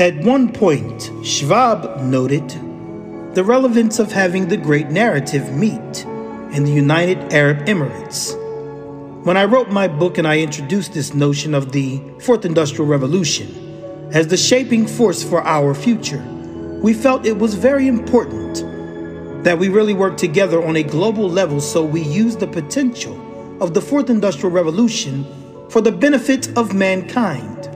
At one point, Schwab noted the relevance of having the great narrative meet in the United Arab Emirates. When I wrote my book and I introduced this notion of the Fourth Industrial Revolution as the shaping force for our future, we felt it was very important that we really work together on a global level so we use the potential of the Fourth Industrial Revolution for the benefit of mankind.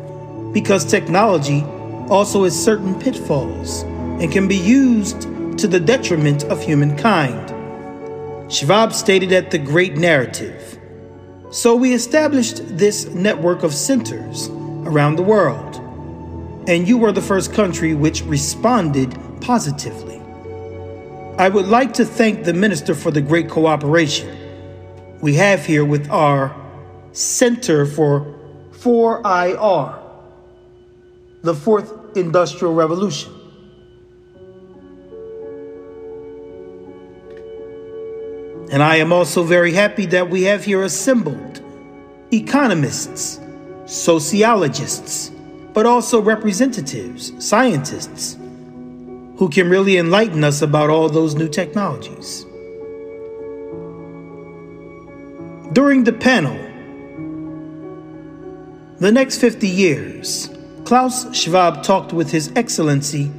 Because technology also has certain pitfalls and can be used to the detriment of humankind. Schwab stated at the Great Narrative. So we established this network of centers around the world, and you were the first country which responded positively. I would like to thank the Minister for the great cooperation we have here with our Center for 4IR, the Fourth Industrial Revolution. And I am also very happy that we have here assembled economists, sociologists, but also representatives, scientists, who can really enlighten us about all those new technologies. During the panel, the next 50 years, Klaus Schwab talked with His Excellency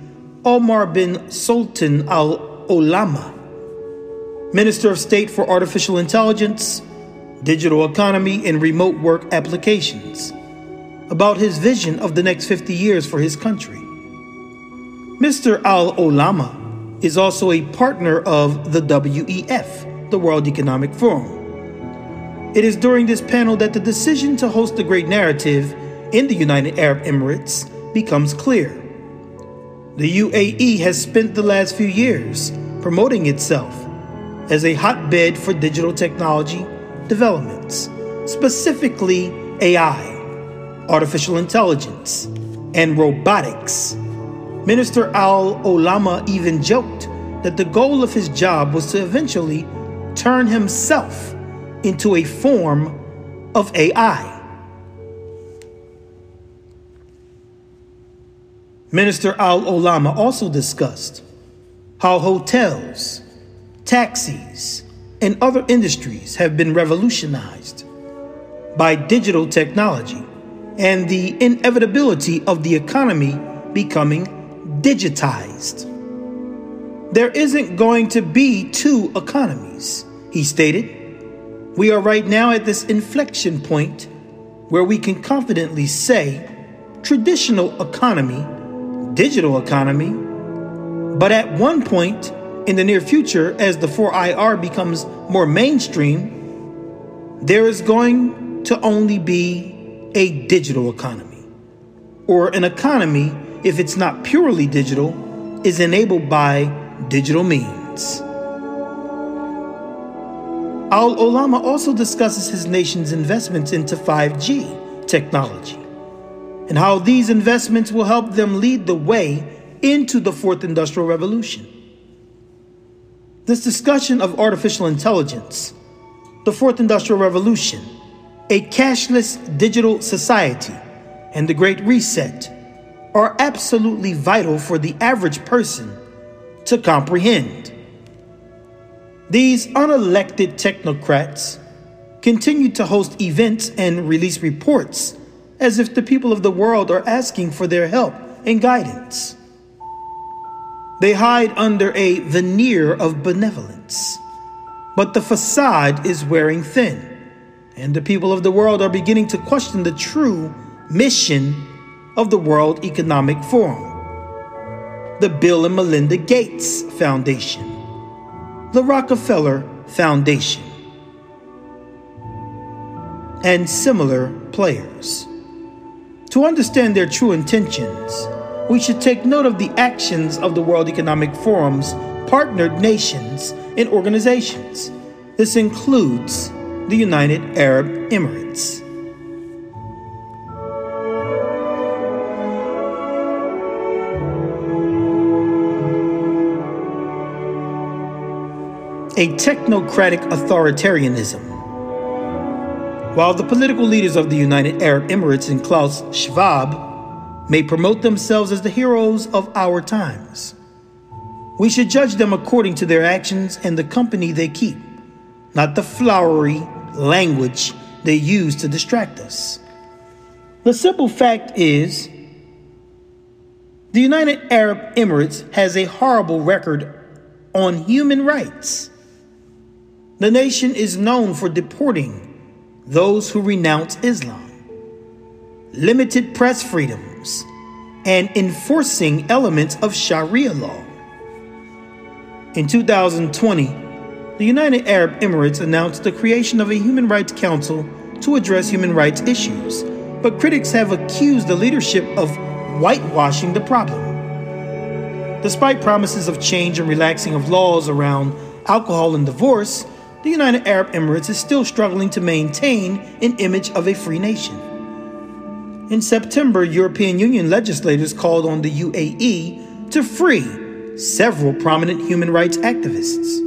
Omar bin Sultan Al Olama Minister of State for Artificial Intelligence, Digital Economy, and Remote Work Applications, about his vision of the next 50 years for his country. Mr. Al Olama is also a partner of the WEF, the World Economic Forum. It is during this panel that the decision to host the Great Narrative in the United Arab Emirates becomes clear. The UAE has spent the last few years promoting itself as a hotbed for digital technology developments, specifically AI, artificial intelligence, and robotics. Minister Al Olama even joked that the goal of his job was to eventually turn himself into a form of AI. Minister Al Olama also discussed how hotels, taxis, and other industries have been revolutionized by digital technology and the inevitability of the economy becoming digitized. There isn't going to be two economies, he stated. We are right now at this inflection point where we can confidently say traditional economy, digital economy, but at one point, in the near future, as the 4IR becomes more mainstream, there is going to only be a digital economy. Or an economy, if it's not purely digital, is enabled by digital means. Al Olama also discusses his nation's investments into 5G technology and how these investments will help them lead the way into the fourth industrial revolution. This discussion of artificial intelligence, the fourth industrial revolution, a cashless digital society, and the Great Reset are absolutely vital for the average person to comprehend. These unelected technocrats continue to host events and release reports as if the people of the world are asking for their help and guidance. They hide under a veneer of benevolence. But the facade is wearing thin, and the people of the world are beginning to question the true mission of the World Economic Forum, the Bill and Melinda Gates Foundation, the Rockefeller Foundation, and similar players. To understand their true intentions, we should take note of the actions of the World Economic Forum's partnered nations and organizations. This includes the United Arab Emirates. A technocratic authoritarianism. While the political leaders of the United Arab Emirates and Klaus Schwab may promote themselves as the heroes of our times. We should judge them according to their actions and the company they keep, not the flowery language they use to distract us. The simple fact is, the United Arab Emirates has a horrible record on human rights. The nation is known for deporting those who renounce Islam, limited press freedoms, and enforcing elements of Sharia law. In 2020, the United Arab Emirates announced the creation of a Human Rights Council to address human rights issues, but critics have accused the leadership of whitewashing the problem. Despite promises of change and relaxing of laws around alcohol and divorce, the United Arab Emirates is still struggling to maintain an image of a free nation. In September, European Union legislators called on the UAE to free several prominent human rights activists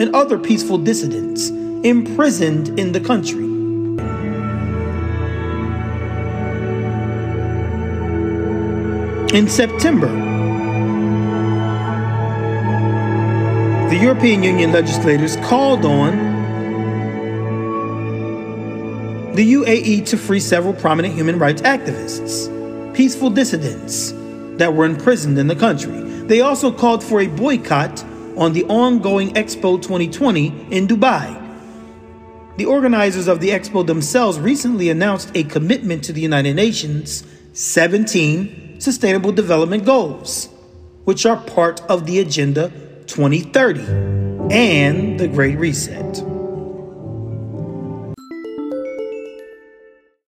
and other peaceful dissidents imprisoned in the country. In September, the European Union legislators called on the UAE to free several prominent human rights activists, peaceful dissidents that were imprisoned in the country. They also called for a boycott on the ongoing Expo 2020 in Dubai. The organizers of the Expo themselves recently announced a commitment to the United Nations 17 Sustainable Development Goals, which are part of the Agenda 2030 and the Great Reset.